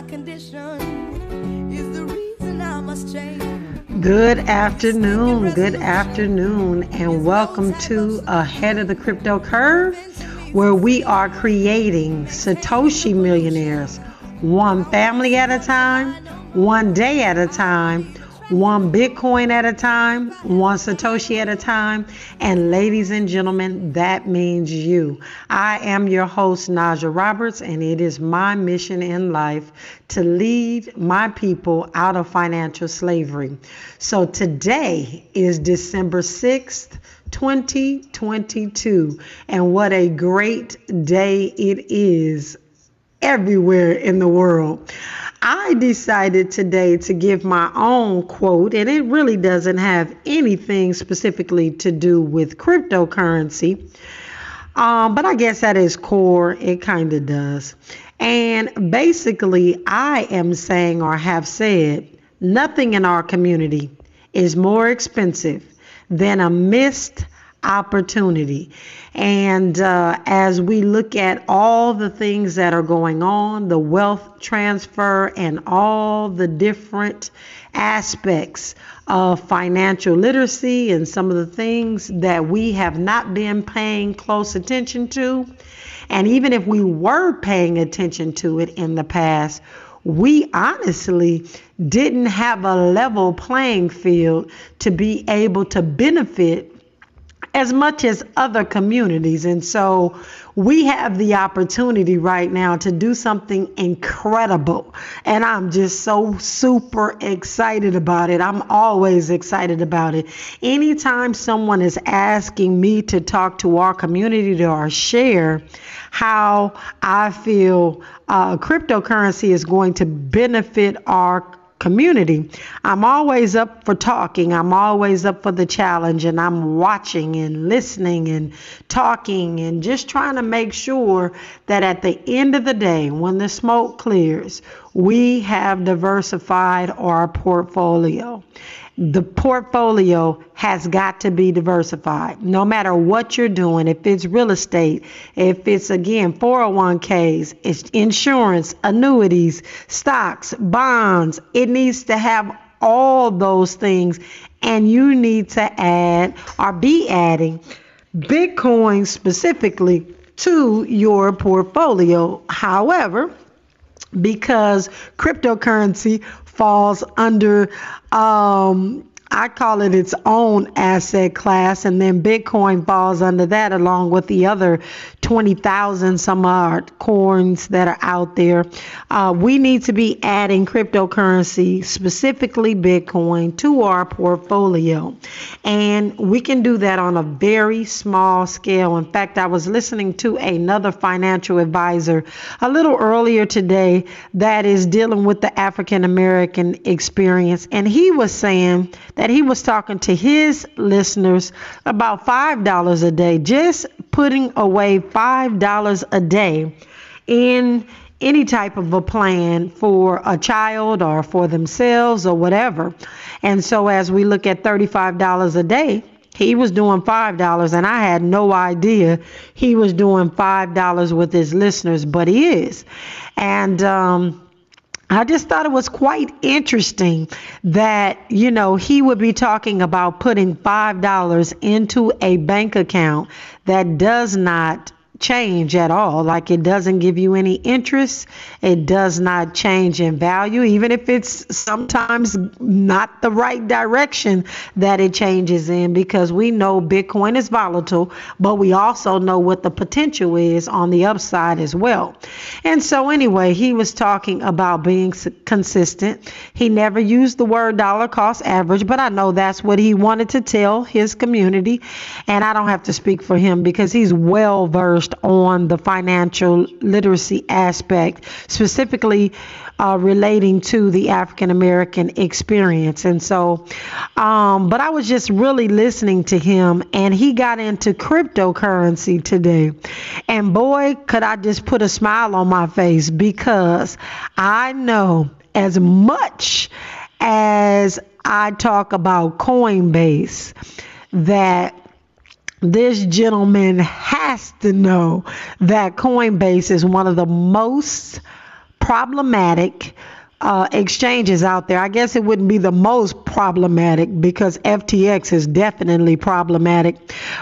my condition is the reason I must change. Good afternoon, good afternoon, and welcome to Ahead of the Crypto Curve, where we are creating Satoshi millionaires one family at a time, one day at a time, one Bitcoin at a time, one Satoshi at a time. And ladies and gentlemen, that means you. I am your host, Najah Roberts, and it is my mission in life to lead my people out of financial slavery. So today is December 6th. 2022 and what a great day it is everywhere in the world. I decided today to give my own quote, and it really doesn't have anything specifically to do with cryptocurrency. Um, but I guess at its core, it kind of does. And basically, I am saying or have said nothing in our community is more expensive than a missed opportunity. And uh, as we look at all the things that are going on, the wealth transfer, and all the different aspects of financial literacy and some of the things that we have not been paying close attention to, and even if we were paying attention to it in the past, we honestly didn't have a level playing field to be able to benefit as much as other communities. And so we have the opportunity right now to do something incredible. And I'm just so super excited about it. I'm always excited about it. Anytime someone is asking me to talk to our community or share how I feel uh, cryptocurrency is going to benefit our community. I'm always up for talking. I'm always up for the challenge and I'm watching and listening and talking and just trying to make sure that at the end of the day, when the smoke clears, we have diversified our portfolio the portfolio has got to be diversified. No matter what you're doing if it's real estate if it's again 401ks it's insurance annuities stocks bonds it needs to have all those things. And you need to add or be adding bitcoin specifically to your portfolio. However because cryptocurrency falls under um, I call it its own asset class, and then Bitcoin falls under that along with the other 20,000 some odd coins that are out there. Uh, we need to be adding cryptocurrency, specifically Bitcoin, to our portfolio. And we can do that on a very small scale. In fact, I was listening to another financial advisor a little earlier today that is dealing with the African American experience, and he was saying that he was talking to his listeners about $5 a day, just putting away $5 a day in any type of a plan for a child or for themselves or whatever. And so as we look at $35 a day, he was doing $5 and I had no idea he was doing $5 with his listeners, but he is. And um I just thought it was quite interesting that, you know, he would be talking about putting $5 into a bank account that does not change at all. Like it doesn't give you any interest. It does not change in value, even if it's sometimes not the right direction that it changes in, because we know Bitcoin is volatile, but we also know what the potential is on the upside as well. And so, anyway, he was talking about being consistent. He never used the word dollar cost average, but I know that's what he wanted to tell his community. And I don't have to speak for him because he's well versed focused on the financial literacy aspect, specifically uh, relating to the African American experience. And so, um, but I was just really listening to him, and he got into cryptocurrency today. And boy, could I just put a smile on my face because I know as much as I talk about Coinbase that this gentleman has to know that Coinbase is one of the most problematic uh, exchanges out there. I guess it wouldn't be the most problematic because FTX is definitely problematic.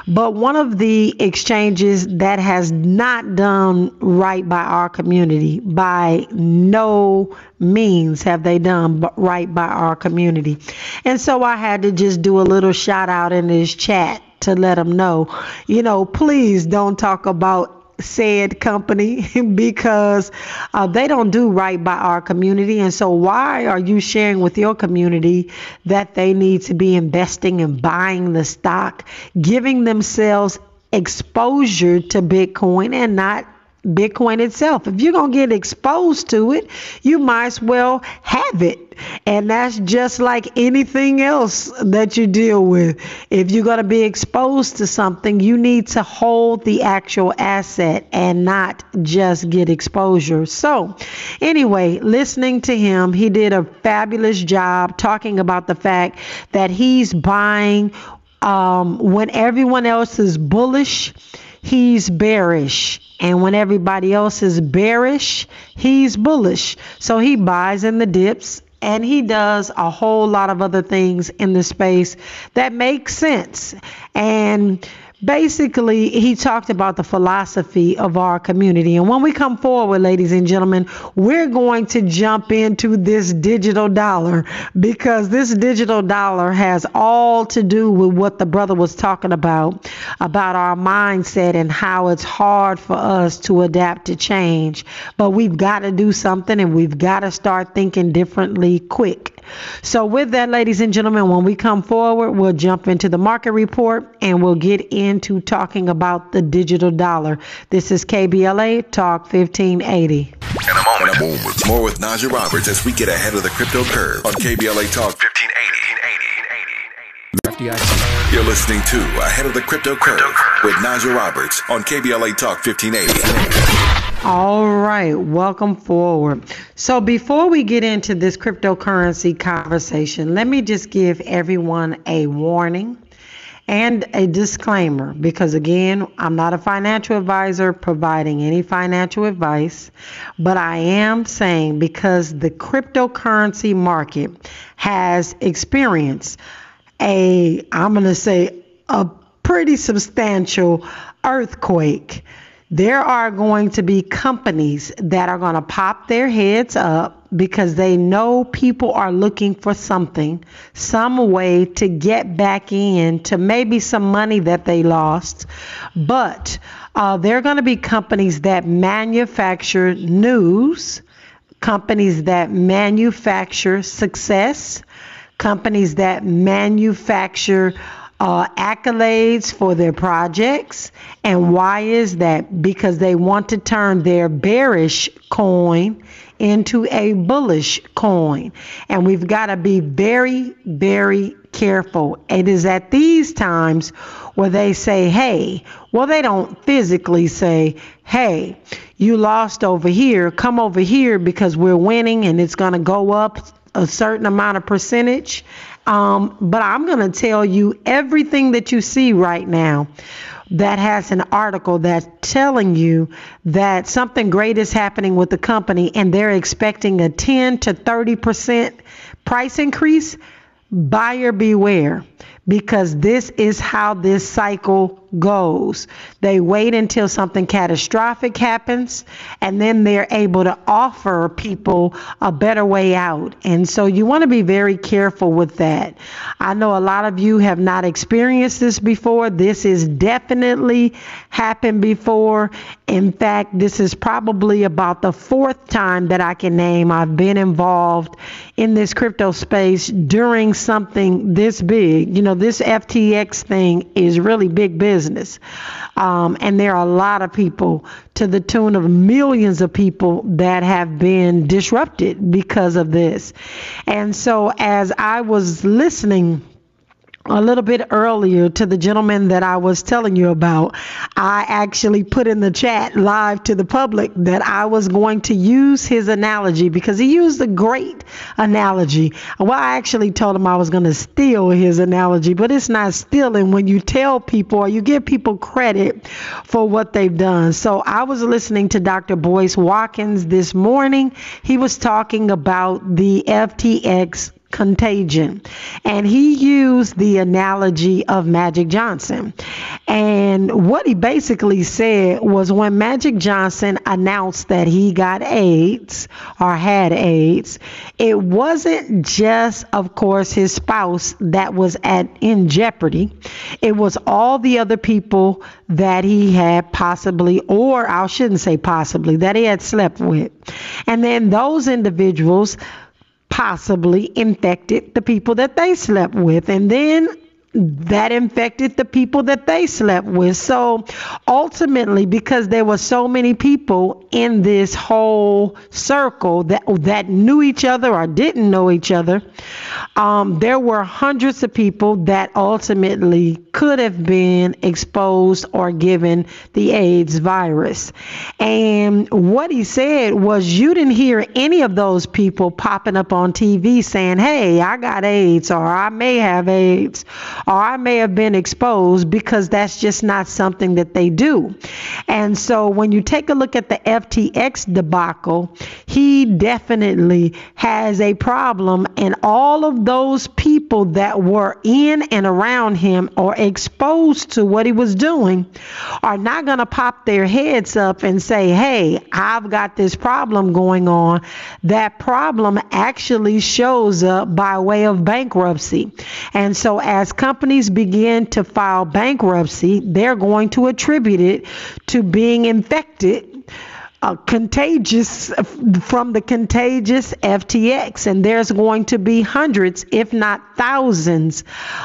But one of the exchanges that has not done right by our community, by no means have they done right by our community. And so I had to just do a little shout out in this chat to let them know, you know, please don't talk about said company because uh, they don't do right by our community. And so, why are you sharing with your community that they need to be investing and buying the stock, giving themselves exposure to Bitcoin and not Bitcoin itself. If you're going to get exposed to it, you might as well have it. And that's just like anything else that you deal with. If you're going to be exposed to something, you need to hold the actual asset and not just get exposure. So, anyway, listening to him, he did a fabulous job talking about the fact that he's buying um, when everyone else is bullish, he's bearish and when everybody else is bearish, he's bullish. So he buys in the dips and he does a whole lot of other things in the space that makes sense. And basically he talked about the philosophy of our community. And when we come forward ladies and gentlemen we're going to jump into this digital dollar because this digital dollar has all to do with what the brother was talking about about our mindset and how it's hard for us to adapt to change. But we've got to do something and we've got to start thinking differently quick so, with that, ladies and gentlemen, when we come forward, we'll jump into the market report and we'll get into talking about the digital dollar. This is KBLA Talk 1580. In a moment, in a moment. more with Najah Roberts as we get ahead of the crypto curve on KBLA Talk 1580. You're listening to Ahead of the Crypto Curve with Najah Roberts on KBLA Talk 1580. All right, welcome forward. So, before we get into this cryptocurrency conversation, let me just give everyone a warning and a disclaimer because, again, I'm not a financial advisor providing any financial advice, but I am saying because the cryptocurrency market has experienced a, I'm going to say, a pretty substantial earthquake there are going to be companies that are going to pop their heads up because they know people are looking for something, some way to get back in to maybe some money that they lost. But uh, there are going to be companies that manufacture news, companies that manufacture success, companies that manufacture uh, accolades for their projects. And why is that? Because they want to turn their bearish coin into a bullish coin. And we've got to be very, very careful. It is at these times where they say, hey, well, they don't physically say, hey, you lost over here, come over here because we're winning and it's going to go up a certain amount of percentage. Um, but I'm going to tell you everything that you see right now that has an article that's telling you that something great is happening with the company and they're expecting a 10 to 30% price increase, buyer beware because this is how this cycle goes. They wait until something catastrophic happens and then they're able to offer people a better way out. And so you want to be very careful with that. I know a lot of you have not experienced this before. This is definitely happened before. In fact, this is probably about the fourth time that I can name I've been involved in this crypto space during something this big. You know, this FTX thing is really big business. Um, and there are a lot of people to the tune of millions of people that have been disrupted because of this. And so as I was listening a little bit earlier to the gentleman that I was telling you about, I actually put in the chat live to the public that I was going to use his analogy because he used a great analogy. Well, I actually told him I was going to steal his analogy, but it's not stealing when you tell people or you give people credit for what they've done. So I was listening to Dr. Boyce Watkins this morning. He was talking about the FTX contagion. And he used the analogy of Magic Johnson. And what he basically said was when Magic Johnson announced that he got AIDS or had AIDS, it wasn't just, of course, his spouse that was at in jeopardy. It was all the other people that he had possibly, or I shouldn't say possibly, that he had slept with. And then those individuals possibly infected the people that they slept with. And then that infected the people that they slept with. So ultimately, because there were so many people in this whole circle that that knew each other or didn't know each other, um, there were hundreds of people that ultimately could have been exposed or given the AIDS virus. And what he said was, you didn't hear any of those people popping up on TV saying, "Hey, I got AIDS," or "I may have AIDS." Or I may have been exposed because that's just not something that they do. And so when you take a look at the FTX debacle, he definitely has a problem, and all of those people that were in and around him or exposed to what he was doing are not going to pop their heads up and say, Hey, I've got this problem going on. That problem actually shows up by way of bankruptcy. And so as companies begin to file bankruptcy, they're going to attribute it to being infected uh, contagious from the contagious FTX, and there's going to be hundreds, if not thousands,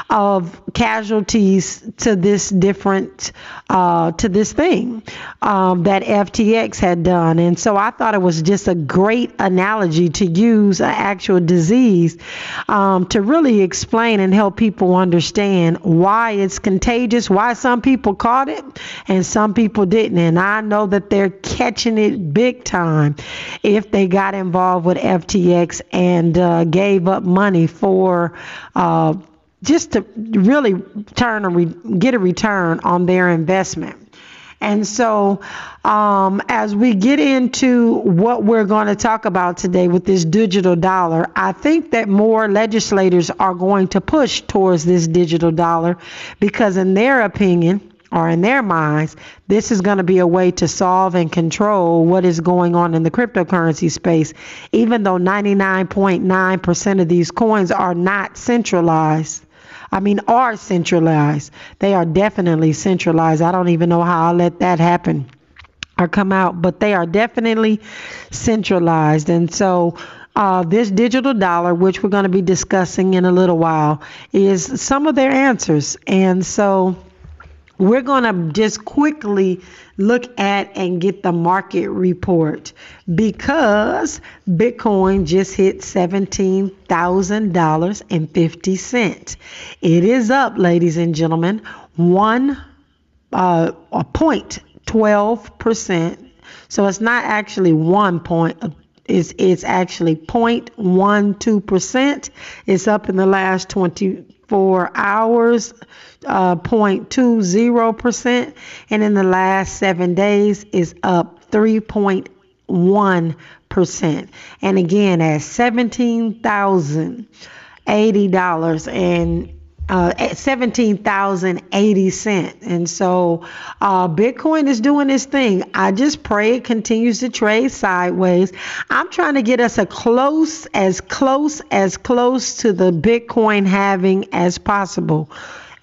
of casualties to this different uh, to this thing um, that FTX had done. And so I thought it was just a great analogy to use an actual disease um, to really explain and help people understand why it's contagious, why some people caught it and some people didn't. And I know that they're catching it it big time if they got involved with FTX and uh, gave up money for uh, just to really turn a re- get a return on their investment. And so, um, as we get into what we're going to talk about today with this digital dollar, I think that more legislators are going to push towards this digital dollar because, in their opinion, or in their minds, this is going to be a way to solve and control what is going on in the cryptocurrency space, even though 99.9% of these coins are not centralized. I mean, are centralized. They are definitely centralized. I don't even know how I'll let that happen or come out, but they are definitely centralized. And so, uh, this digital dollar, which we're going to be discussing in a little while, is some of their answers. And so, we're going to just quickly look at and get the market report because Bitcoin just hit $17,000.50. It is up, ladies and gentlemen, one uh, a point 12 percent. So it's not actually one point. It's it's actually 0.12 percent. It's up in the last 24 hours uh, 0.20%, and in the last seven days is up 3.1%. And again, at $17,080 and uh, at 17,080 cents. And so uh, Bitcoin is doing this thing. I just pray it continues to trade sideways. I'm trying to get us a close, as close, as close to the Bitcoin halving as possible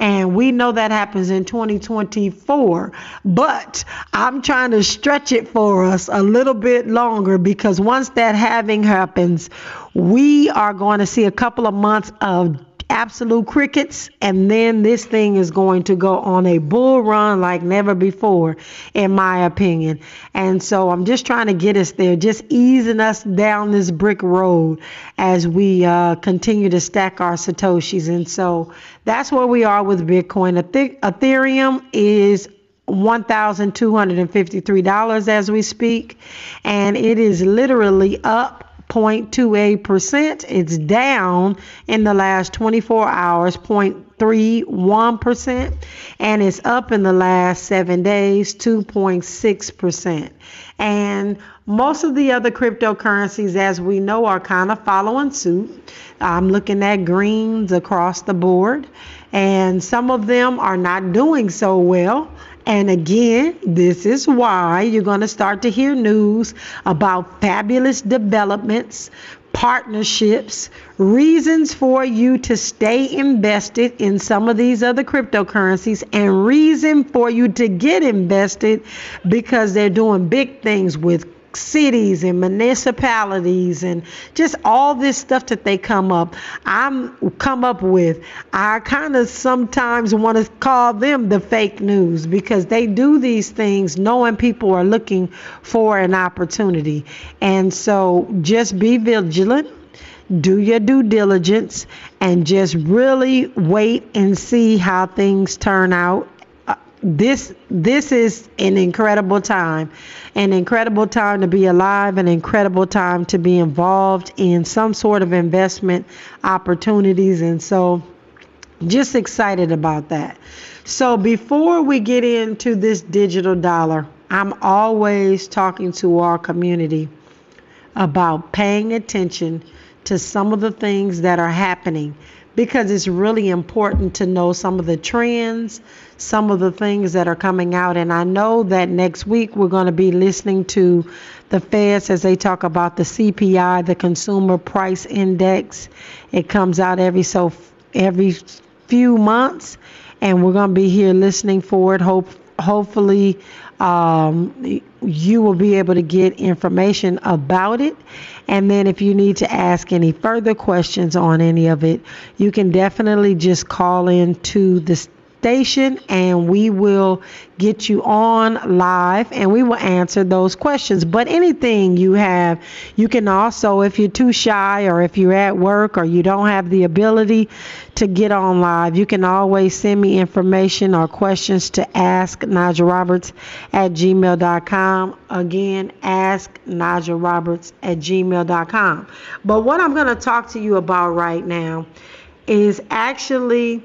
and we know that happens in 2024. But I'm trying to stretch it for us a little bit longer because once that halving happens, we are going to see a couple of months of absolute crickets, and then this thing is going to go on a bull run like never before, in my opinion. And so I'm just trying to get us there, just easing us down this brick road as we uh, continue to stack our Satoshis. And so that's where we are with Bitcoin. Ethereum is $1,253 as we speak, and it is literally up 0.28%. It's down in the last 24 hours, 0.31%, and it's up in the last seven days, 2.6%. And most of the other cryptocurrencies, as we know, are kind of following suit. I'm looking at greens across the board, and some of them are not doing so well. And again, this is why you're going to start to hear news about fabulous developments, partnerships, reasons for you to stay invested in some of these other cryptocurrencies, and reason for you to get invested because they're doing big things with cities and municipalities and just all this stuff that they come up i'm come up with. I kind of sometimes want to call them the fake news because they do these things knowing people are looking for an opportunity. And so just be vigilant do your due diligence and just really wait and see how things turn out this this is an incredible time an incredible time to be alive an incredible time to be involved in some sort of investment opportunities and so just excited about that. So before we get into this digital dollar i'm always talking to our community about paying attention to some of the things that are happening because it's really important to know some of the trends, some of the things that are coming out. And I know that next week we're going to be listening to the feds as they talk about the CPI, the Consumer Price Index. It comes out every so every few months, and we're going to be here listening for it. Hope hopefully um, you will be able to get information about it. And then if you need to ask any further questions on any of it, you can definitely just call in to the station and we will get you on live and we will answer those questions. But anything you have, you can also, if you're too shy or if you're at work or you don't have the ability to get on live, you can always send me information or questions to ask Najah Roberts at gmail.com. Again, ask Najah Roberts at gmail.com. But what I'm going to talk to you about right now is actually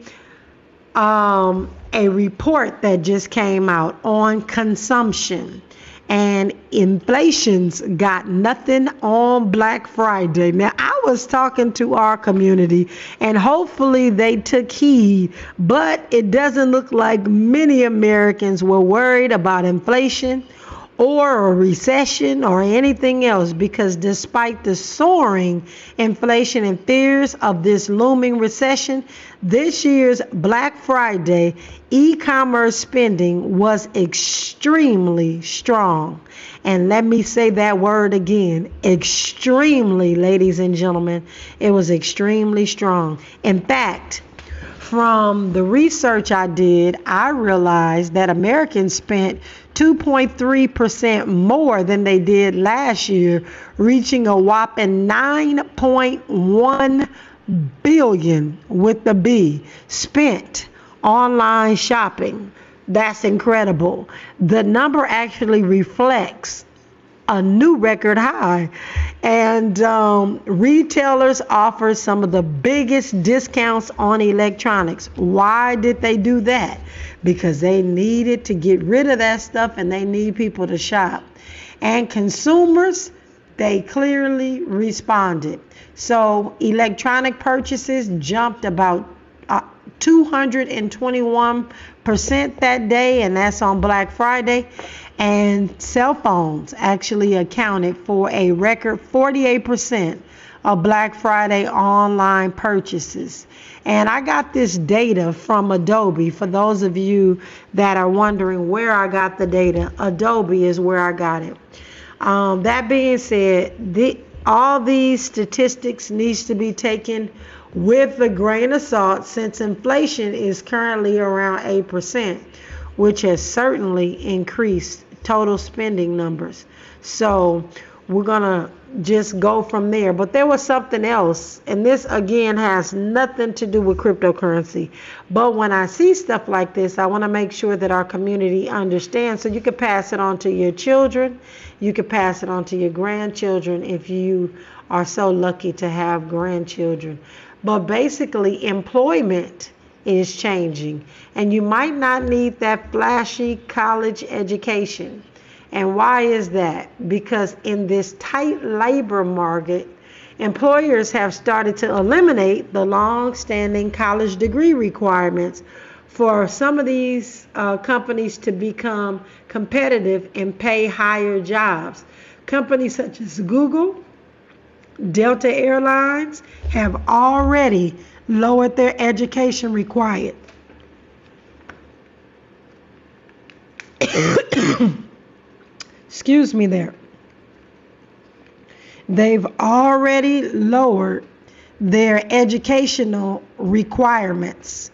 um, a report that just came out on consumption and inflation's got nothing on Black Friday. Now, I was talking to our community and hopefully they took heed, but it doesn't look like many Americans were worried about inflation or a recession or anything else because despite the soaring inflation and fears of this looming recession, this year's Black Friday e commerce spending was extremely strong. And let me say that word again extremely, ladies and gentlemen. It was extremely strong. In fact, from the research I did, I realized that Americans spent 2.3% more than they did last year, reaching a whopping 9.1 billion with the B spent online shopping. That's incredible. The number actually reflects a new record high. And um, retailers offer some of the biggest discounts on electronics. Why did they do that? Because they needed to get rid of that stuff and they need people to shop. And consumers, they clearly responded. So electronic purchases jumped about uh, 221% that day, and that's on Black Friday and cell phones actually accounted for a record 48% of Black Friday online purchases. And I got this data from Adobe. For those of you that are wondering where I got the data, Adobe is where I got it. Um, that being said, the, all these statistics needs to be taken with a grain of salt since inflation is currently around 8%, which has certainly increased total spending numbers. So we're going to just go from there. But there was something else, and this again has nothing to do with cryptocurrency. But when I see stuff like this, I want to make sure that our community understands so you can pass it on to your children, you can pass it on to your grandchildren if you are so lucky to have grandchildren. But basically, employment is changing, and you might not need that flashy college education. And why is that? Because in this tight labor market, employers have started to eliminate the long standing college degree requirements for some of these uh, companies to become competitive and pay higher jobs. Companies such as Google, Delta Airlines have already lowered their education required. Excuse me there. They've already lowered their educational requirements.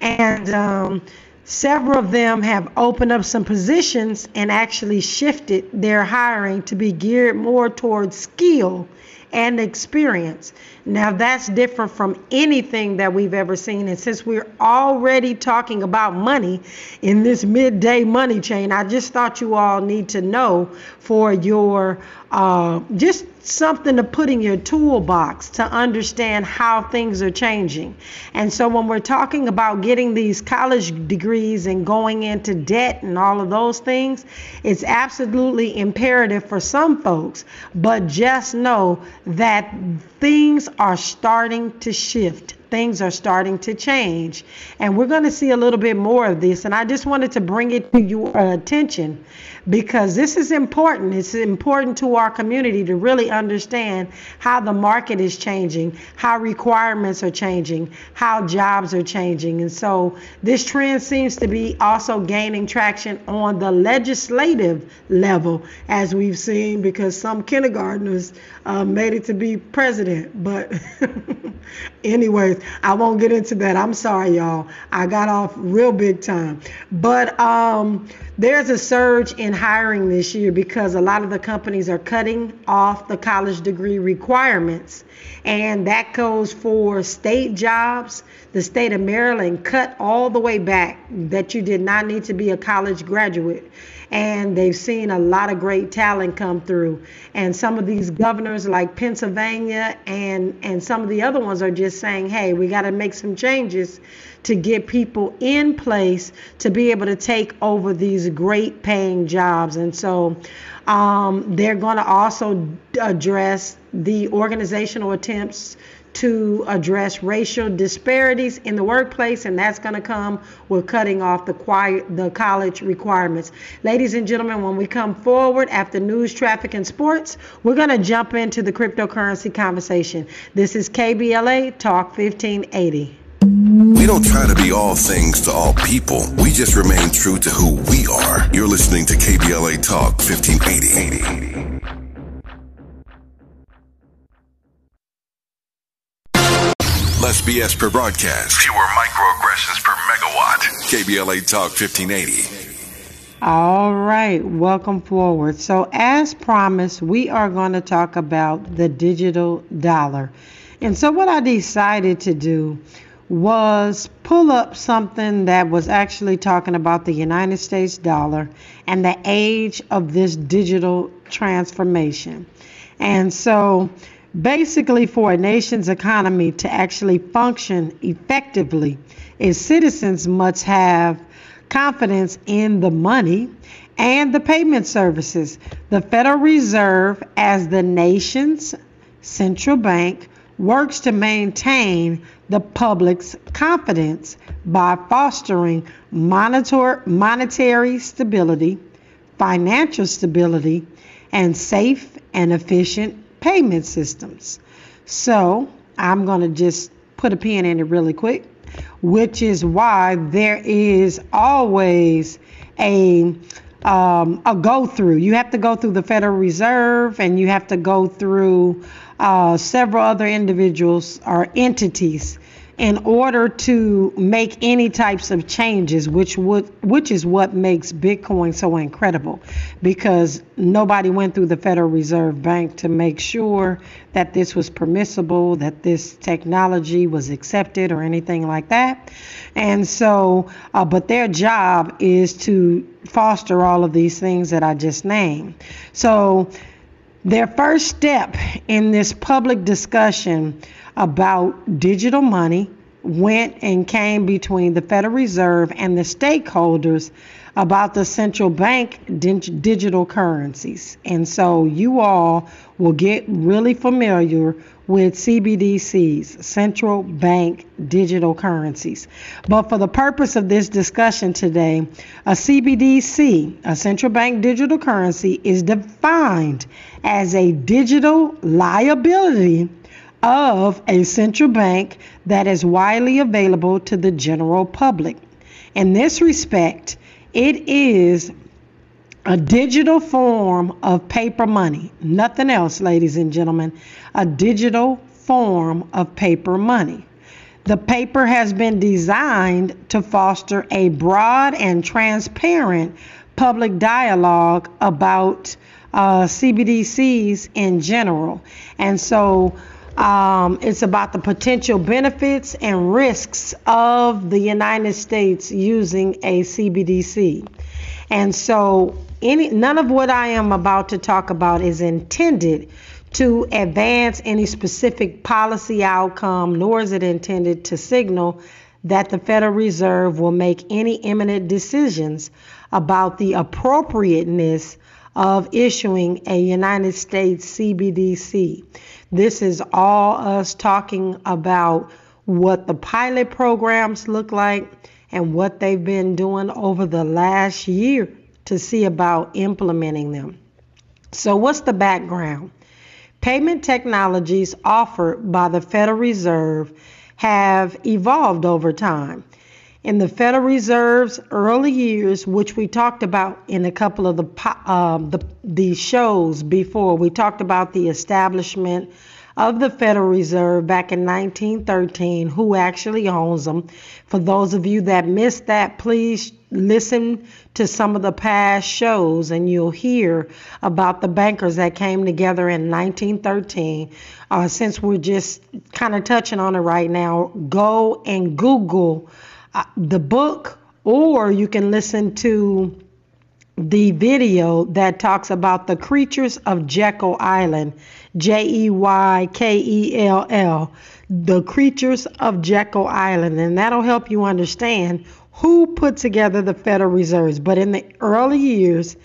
And um, several of them have opened up some positions and actually shifted their hiring to be geared more towards skill and experience. Now, that's different from anything that we've ever seen. And since we're already talking about money in this midday money chain, I just thought you all need to know for your uh, just something to put in your toolbox to understand how things are changing. And so when we're talking about getting these college degrees and going into debt and all of those things, it's absolutely imperative for some folks. But just know that things are starting to shift things are starting to change. And we're going to see a little bit more of this. And I just wanted to bring it to your attention because this is important. It's important to our community to really understand how the market is changing, how requirements are changing, how jobs are changing. And so this trend seems to be also gaining traction on the legislative level, as we've seen, because some kindergartners uh, made it to be president. But, anyways, I won't get into that. I'm sorry, y'all. I got off real big time. But um, there's a surge in hiring this year because a lot of the companies are cutting off the college degree requirements. And that goes for state jobs. The state of Maryland cut all the way back that you did not need to be a college graduate and they've seen a lot of great talent come through. And some of these governors, like Pennsylvania and and some of the other ones, are just saying, "Hey, we got to make some changes to get people in place to be able to take over these great paying jobs." And so. Um, they're going to also address the organizational attempts to address racial disparities in the workplace, and that's going to come with cutting off the, the college requirements. Ladies and gentlemen, when we come forward after news, traffic, and sports, we're going to jump into the cryptocurrency conversation. This is KBLA Talk 1580. We don't try to be all things to all people. We just remain true to who we are. You're listening to KBLA Talk 1580. Less BS per broadcast. Fewer microaggressions per megawatt. KBLA Talk 1580. All right, welcome forward. So, as promised, we are going to talk about the digital dollar. And so, what I decided to do was pull up something that was actually talking about the United States dollar and the age of this digital transformation. And so, Basically, for a nation's economy to actually function effectively, its citizens must have confidence in the money and the payment services. The Federal Reserve, as the nation's central bank, works to maintain the public's confidence by fostering monitor, monetary stability, financial stability, and safe and efficient payment systems. So I'm going to just put a pin in it really quick, which is why there is always a um, a go through. You have to go through the Federal Reserve and you have to go through uh, several other individuals or entities in order to make any types of changes, which would which is what makes Bitcoin so incredible, because nobody went through the Federal Reserve Bank to make sure that this was permissible, that this technology was accepted, or anything like that. And so, uh, but their job is to foster all of these things that I just named. So. Their first step in this public discussion about digital money went and came between the Federal Reserve and the stakeholders about the central bank digital currencies. And so you all will get really familiar with CBDCs, central bank digital currencies. But for the purpose of this discussion today, a CBDC, a central bank digital currency, is defined as a digital liability of a central bank that is widely available to the general public. In this respect, it is a digital form of paper money. Nothing else, ladies and gentlemen. A digital form of paper money. The paper has been designed to foster a broad and transparent public dialogue about uh, CBDCs in general. And so um, it's about the potential benefits and risks of the United States using a CBDC. And so, any none of what I am about to talk about is intended to advance any specific policy outcome, nor is it intended to signal that the Federal Reserve will make any imminent decisions about the appropriateness of issuing a United States CBDC. This is all us talking about what the pilot programs look like and what they've been doing over the last year to see about implementing them. So, what's the background? Payment technologies offered by the Federal Reserve have evolved over time in the Federal Reserve's early years, which we talked about in a couple of the um, the, the shows before, we talked about the establishment of the Federal Reserve back in 1913, who actually owns them. For those of you that missed that, please listen to some of the past shows and you'll hear about the bankers that came together in 1913. Uh, since we're just kind of touching on it right now, go and Google uh, the book, or you can listen to the video that talks about the creatures of Jekyll Island, J E Y K E L L, the creatures of Jekyll Island, and that'll help you understand who put together the Federal Reserves. But in the early years,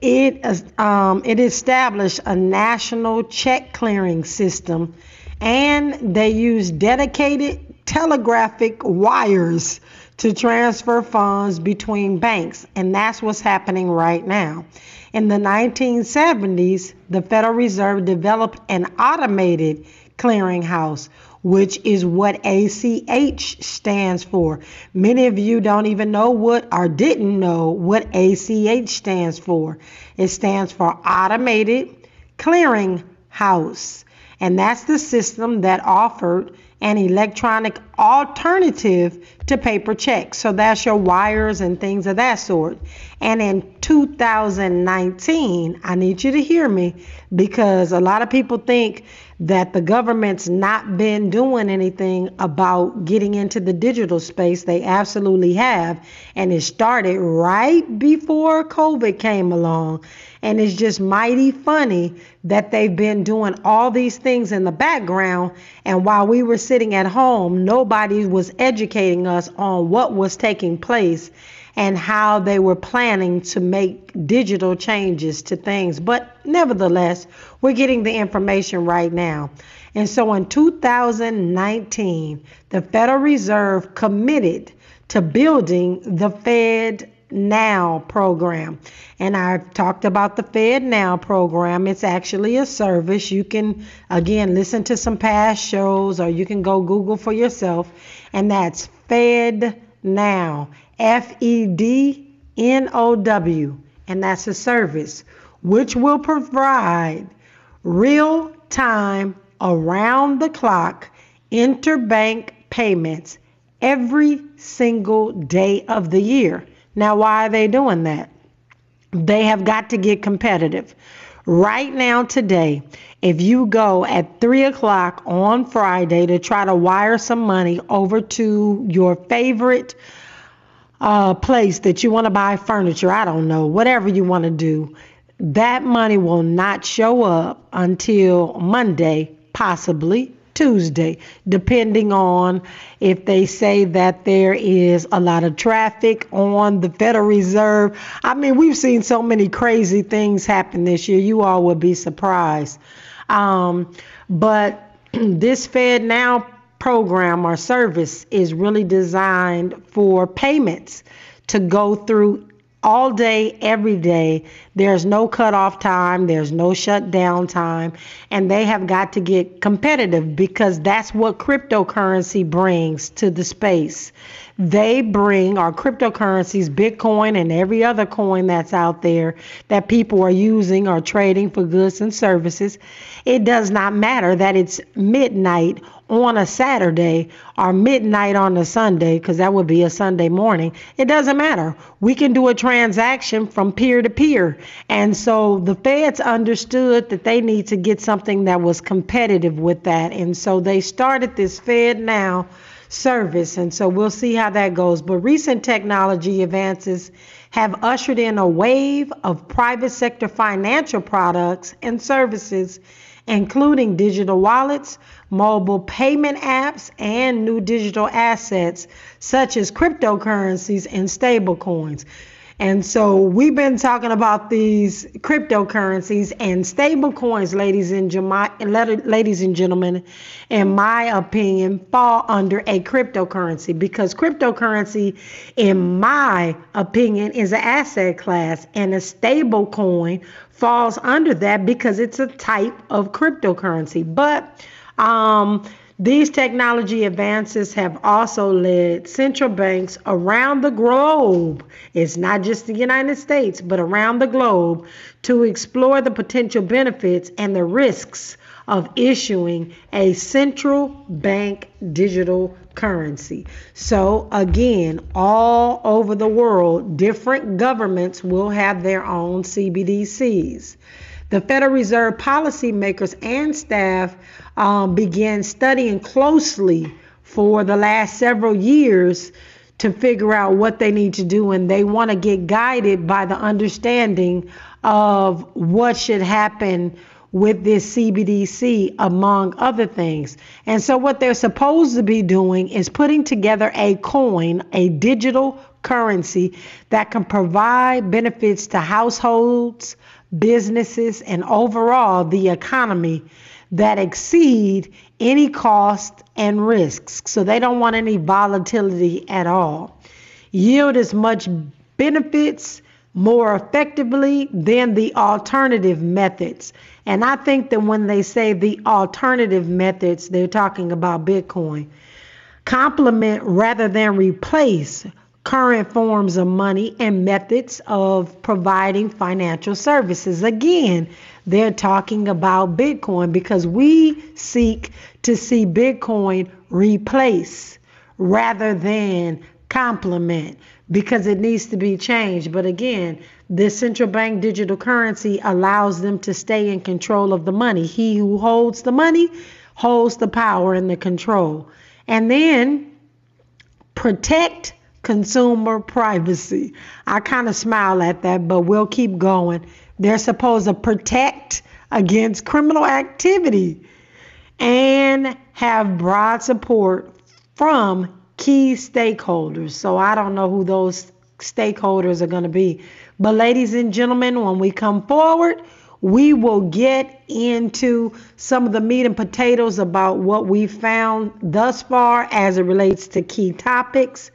it um, it established a national check clearing system, and they used dedicated telegraphic wires to transfer funds between banks, and that's what's happening right now. In the 1970s, the Federal Reserve developed an automated clearinghouse, which is what ACH stands for. Many of you don't even know what or didn't know what ACH stands for. It stands for Automated Clearing House, and that's the system that offered an electronic alternative to paper checks. So that's your wires and things of that sort. And in 2019, I need you to hear me because a lot of people think that the government's not been doing anything about getting into the digital space. They absolutely have. And it started right before COVID came along. And it's just mighty funny that they've been doing all these things in the background. And while we were sitting at home, nobody was educating us on what was taking place and how they were planning to make digital changes to things. But nevertheless, we're getting the information right now. And so in 2019, the Federal Reserve committed to building the Fed now program. And I've talked about the Fed Now program. It's actually a service. You can, again, listen to some past shows or you can go Google for yourself. And that's Fed Now. F E D N O W. and that's a service which will provide real time, around the clock interbank payments every single day of the year. Now, why are they doing that? They have got to get competitive. Right now, today, if you go at 3 o'clock on Friday to try to wire some money over to your favorite uh, place that you want to buy furniture, I don't know, whatever you want to do, that money will not show up until Monday, possibly Tuesday, depending on if they say that there is a lot of traffic on the Federal Reserve. I mean, we've seen so many crazy things happen this year. You all would be surprised. Um, but this Fed Now program or service is really designed for payments to go through all day, every day. There's no cutoff time, there's no shutdown time, and they have got to get competitive because that's what cryptocurrency brings to the space. They bring our cryptocurrencies, Bitcoin and every other coin that's out there that people are using or trading for goods and services. It does not matter that it's midnight on a Saturday or midnight on a Sunday, because that would be a Sunday morning. It doesn't matter. We can do a transaction from peer to peer. And so the feds understood that they need to get something that was competitive with that. And so they started this Fed Now service. And so we'll see how that goes. But recent technology advances have ushered in a wave of private sector financial products and services including digital wallets, mobile payment apps, and new digital assets such as cryptocurrencies and stablecoins. And so we've been talking about these cryptocurrencies and stablecoins, ladies and ladies and gentlemen, in my opinion, fall under a cryptocurrency because cryptocurrency, in my opinion, is an asset class, and a stable coin falls under that because it's a type of cryptocurrency. But um, these technology advances have also led central banks around the globe, it's not just the United States, but around the globe, to explore the potential benefits and the risks of issuing a central bank digital currency. So, again, all over the world, different governments will have their own CBDCs. The Federal Reserve policymakers and staff um, began studying closely for the last several years to figure out what they need to do, and they want to get guided by the understanding of what should happen with this CBDC, among other things. And so, what they're supposed to be doing is putting together a coin, a digital currency that can provide benefits to households, businesses, and overall the economy that exceed any cost and risks. So, they don't want any volatility at all. Yield as much benefits more effectively than the alternative methods. And I think that when they say the alternative methods, they're talking about Bitcoin. Complement rather than replace current forms of money and methods of providing financial services. Again, they're talking about Bitcoin because we seek to see Bitcoin replace rather than complement because it needs to be changed. But again, this central bank digital currency allows them to stay in control of the money. He who holds the money holds the power and the control. And then protect consumer privacy. I kind of smile at that, but we'll keep going. They're supposed to protect against criminal activity and have broad support from key stakeholders. So I don't know who those stakeholders are going to be. But, ladies and gentlemen, when we come forward, we will get into some of the meat and potatoes about what we found thus far as it relates to key topics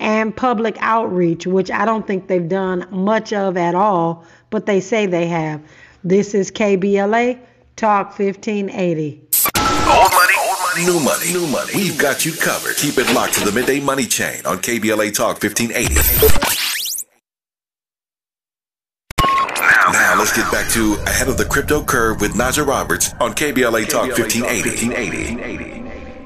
and public outreach, which I don't think they've done much of at all, but they say they have. This is KBLA Talk 1580. Old money, old money, new money, new money. We've got you covered. Keep it locked to the midday money chain on KBLA Talk 1580. let's get back to Ahead of the Crypto Curve with Najah Roberts on KBLA Talk 1580.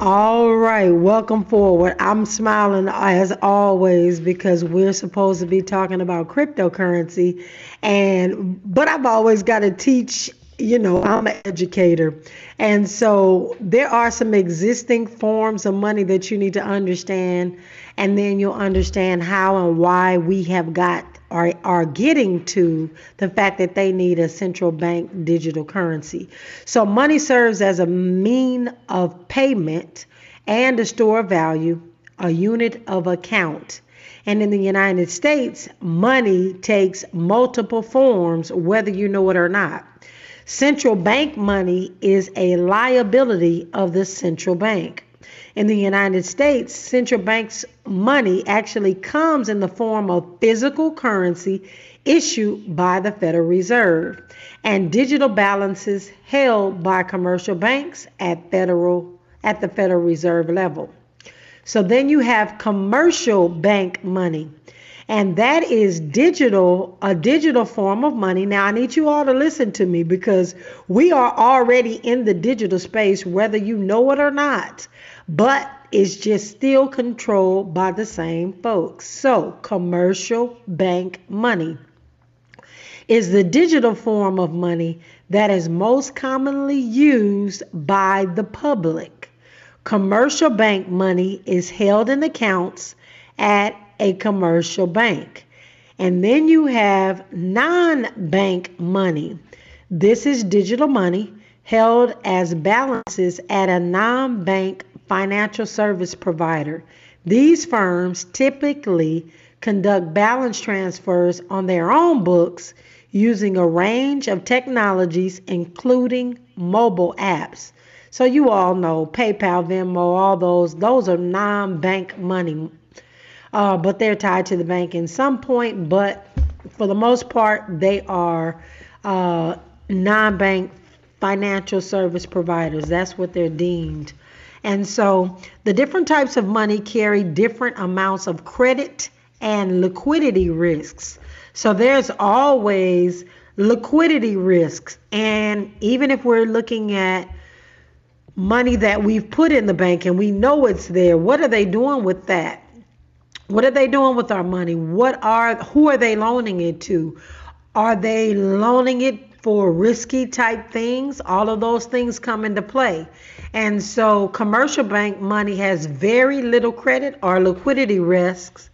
All right, welcome forward. I'm smiling as always because we're supposed to be talking about cryptocurrency and but I've always got to teach you know, I'm an educator. And so there are some existing forms of money that you need to understand. And then you'll understand how and why we have got are, are getting to the fact that they need a central bank digital currency. So money serves as a mean of payment and a store of value, a unit of account. And in the United States, money takes multiple forms, whether you know it or not. Central bank money is a liability of the central bank. In the United States, central bank's money actually comes in the form of physical currency issued by the Federal Reserve and digital balances held by commercial banks at federal at the Federal Reserve level. So then you have commercial bank money and that is digital a digital form of money now i need you all to listen to me because we are already in the digital space whether you know it or not but it's just still controlled by the same folks so commercial bank money is the digital form of money that is most commonly used by the public commercial bank money is held in accounts at a commercial bank. And then you have non bank money. This is digital money held as balances at a non bank financial service provider. These firms typically conduct balance transfers on their own books using a range of technologies, including mobile apps. So you all know PayPal, Venmo, all those, those are non bank money uh, but they're tied to the bank in some point. But for the most part, they are uh, non bank financial service providers. That's what they're deemed. And so the different types of money carry different amounts of credit and liquidity risks. So there's always liquidity risks. And even if we're looking at money that we've put in the bank and we know it's there, what are they doing with that? What are they doing with our money? What are who are they loaning it to? Are they loaning it for risky type things? All of those things come into play. And so commercial bank money has very little credit or liquidity risks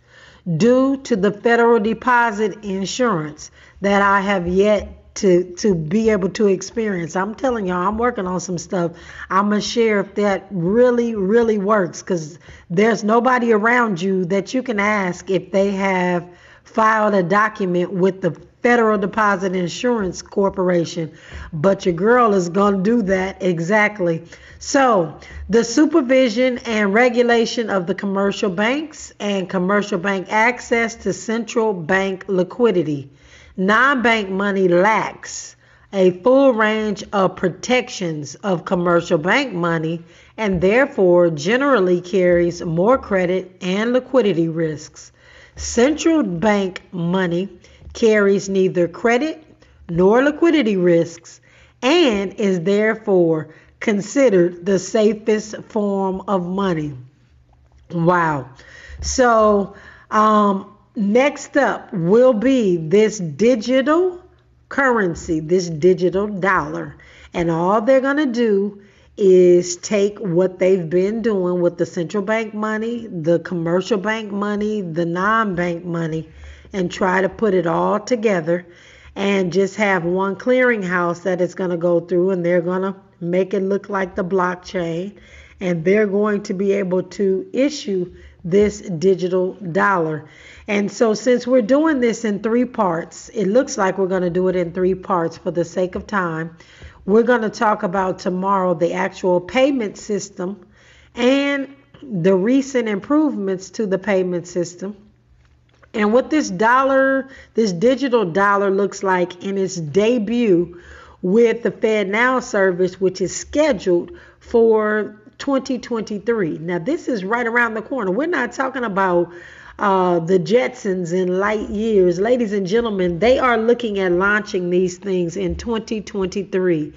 due to the federal deposit insurance that I have yet to to be able to experience. I'm telling y'all, I'm working on some stuff. I'm gonna share if that really really works because there's nobody around you that you can ask if they have filed a document with the Federal Deposit Insurance Corporation, but your girl is going to do that exactly. So, the supervision and regulation of the commercial banks and commercial bank access to central bank liquidity. Non bank money lacks a full range of protections of commercial bank money and therefore generally carries more credit and liquidity risks. Central bank money carries neither credit nor liquidity risks and is therefore considered the safest form of money. Wow. So, um, Next up will be this digital currency, this digital dollar. And all they're going to do is take what they've been doing with the central bank money, the commercial bank money, the non bank money, and try to put it all together and just have one clearinghouse that it's going to go through and they're going to make it look like the blockchain and they're going to be able to issue this digital dollar. And so, since we're doing this in three parts, it looks like we're going to do it in three parts for the sake of time. We're going to talk about tomorrow the actual payment system and the recent improvements to the payment system. And what this dollar, this digital dollar looks like in its debut with the Fed Now service, which is scheduled for 2023. Now, this is right around the corner. We're not talking about uh, the Jetsons in light years. Ladies and gentlemen, they are looking at launching these things in 2023.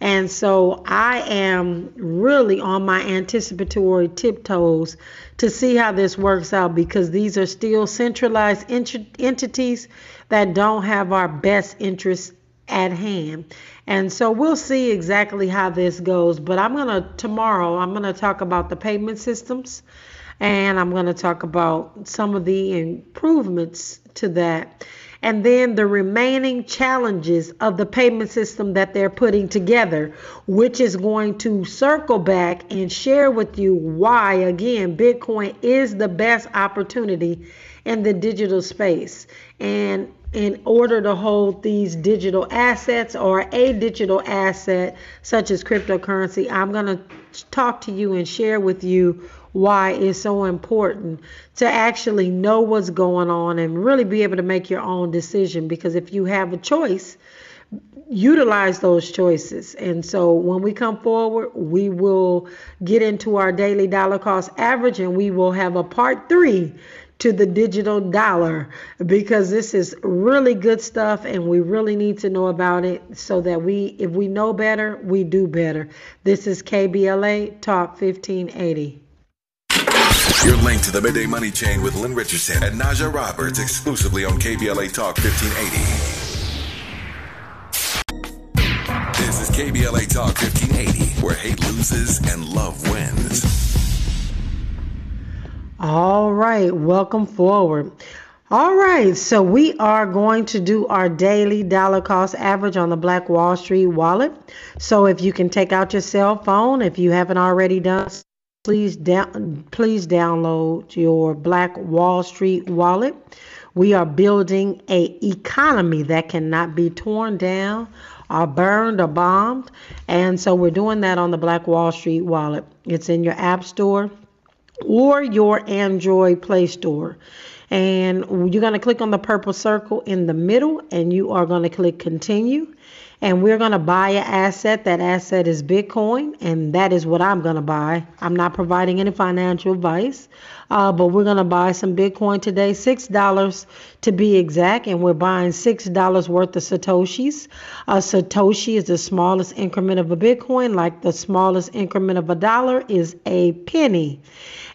And so I am really on my anticipatory tiptoes to see how this works out because these are still centralized ent- entities that don't have our best interests at hand. And so we'll see exactly how this goes. But I'm going to, tomorrow, I'm going to talk about the payment systems and I'm going to talk about some of the improvements to that and then the remaining challenges of the payment system that they're putting together, which is going to circle back and share with you why, again, Bitcoin is the best opportunity in the digital space. And in order to hold these digital assets or a digital asset such as cryptocurrency, I'm going to talk to you and share with you why it's so important to actually know what's going on and really be able to make your own decision. Because if you have a choice, utilize those choices. And so when we come forward, we will get into our daily dollar cost average and we will have a part three to the digital dollar because this is really good stuff and we really need to know about it so that we if we know better we do better this is kbla talk 1580 you're linked to the Midday Money Chain with Lynn Richardson and Najah Roberts exclusively on KBLA Talk 1580. This is KBLA Talk 1580, where hate loses and love wins. All right, welcome forward. All right, so we are going to do our daily dollar cost average on the Black Wall Street wallet. So if you can take out your cell phone, if you haven't already done please down please download your Black Wall Street wallet. We are building a economy that cannot be torn down or burned or bombed. And so we're doing that on the Black Wall Street wallet. It's in your App Store or your Android Play Store. And you're going to click on the purple circle in the middle and you are going to click continue and we're going to buy an asset. That asset is Bitcoin, and that is what I'm going to buy. I'm not providing any financial advice, uh, but we're going to buy some Bitcoin today, $6 to be exact, and we're buying $6 worth of Satoshis. A Satoshi is the smallest increment of a Bitcoin, like the smallest increment of a dollar is a penny.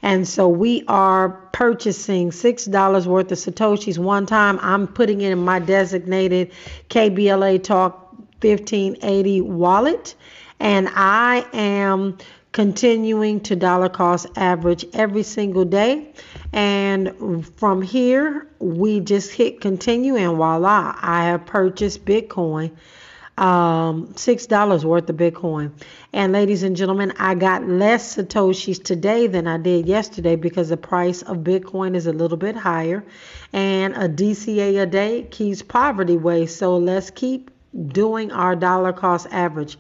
And so we are purchasing $6 worth of Satoshis one time. I'm putting it in my designated KBLA Talk 1580 wallet. And I am continuing to dollar cost average every single day. And from here, we just hit continue, and voila, I have purchased Bitcoin, um, $6 worth of Bitcoin. And ladies and gentlemen, I got less Satoshis today than I did yesterday because the price of Bitcoin is a little bit higher. And a DCA a day keeps poverty away. So let's keep doing our dollar cost average.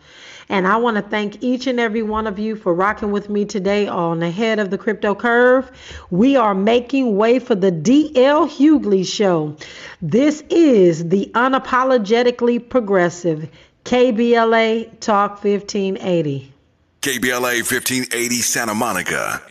And I want to thank each and every one of you for rocking with me today on the head of the crypto curve. We are making way for the DL Hughley show. This is the unapologetically progressive KBLA Talk 1580. KBLA 1580 Santa Monica.